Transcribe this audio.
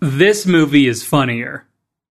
this movie is funnier.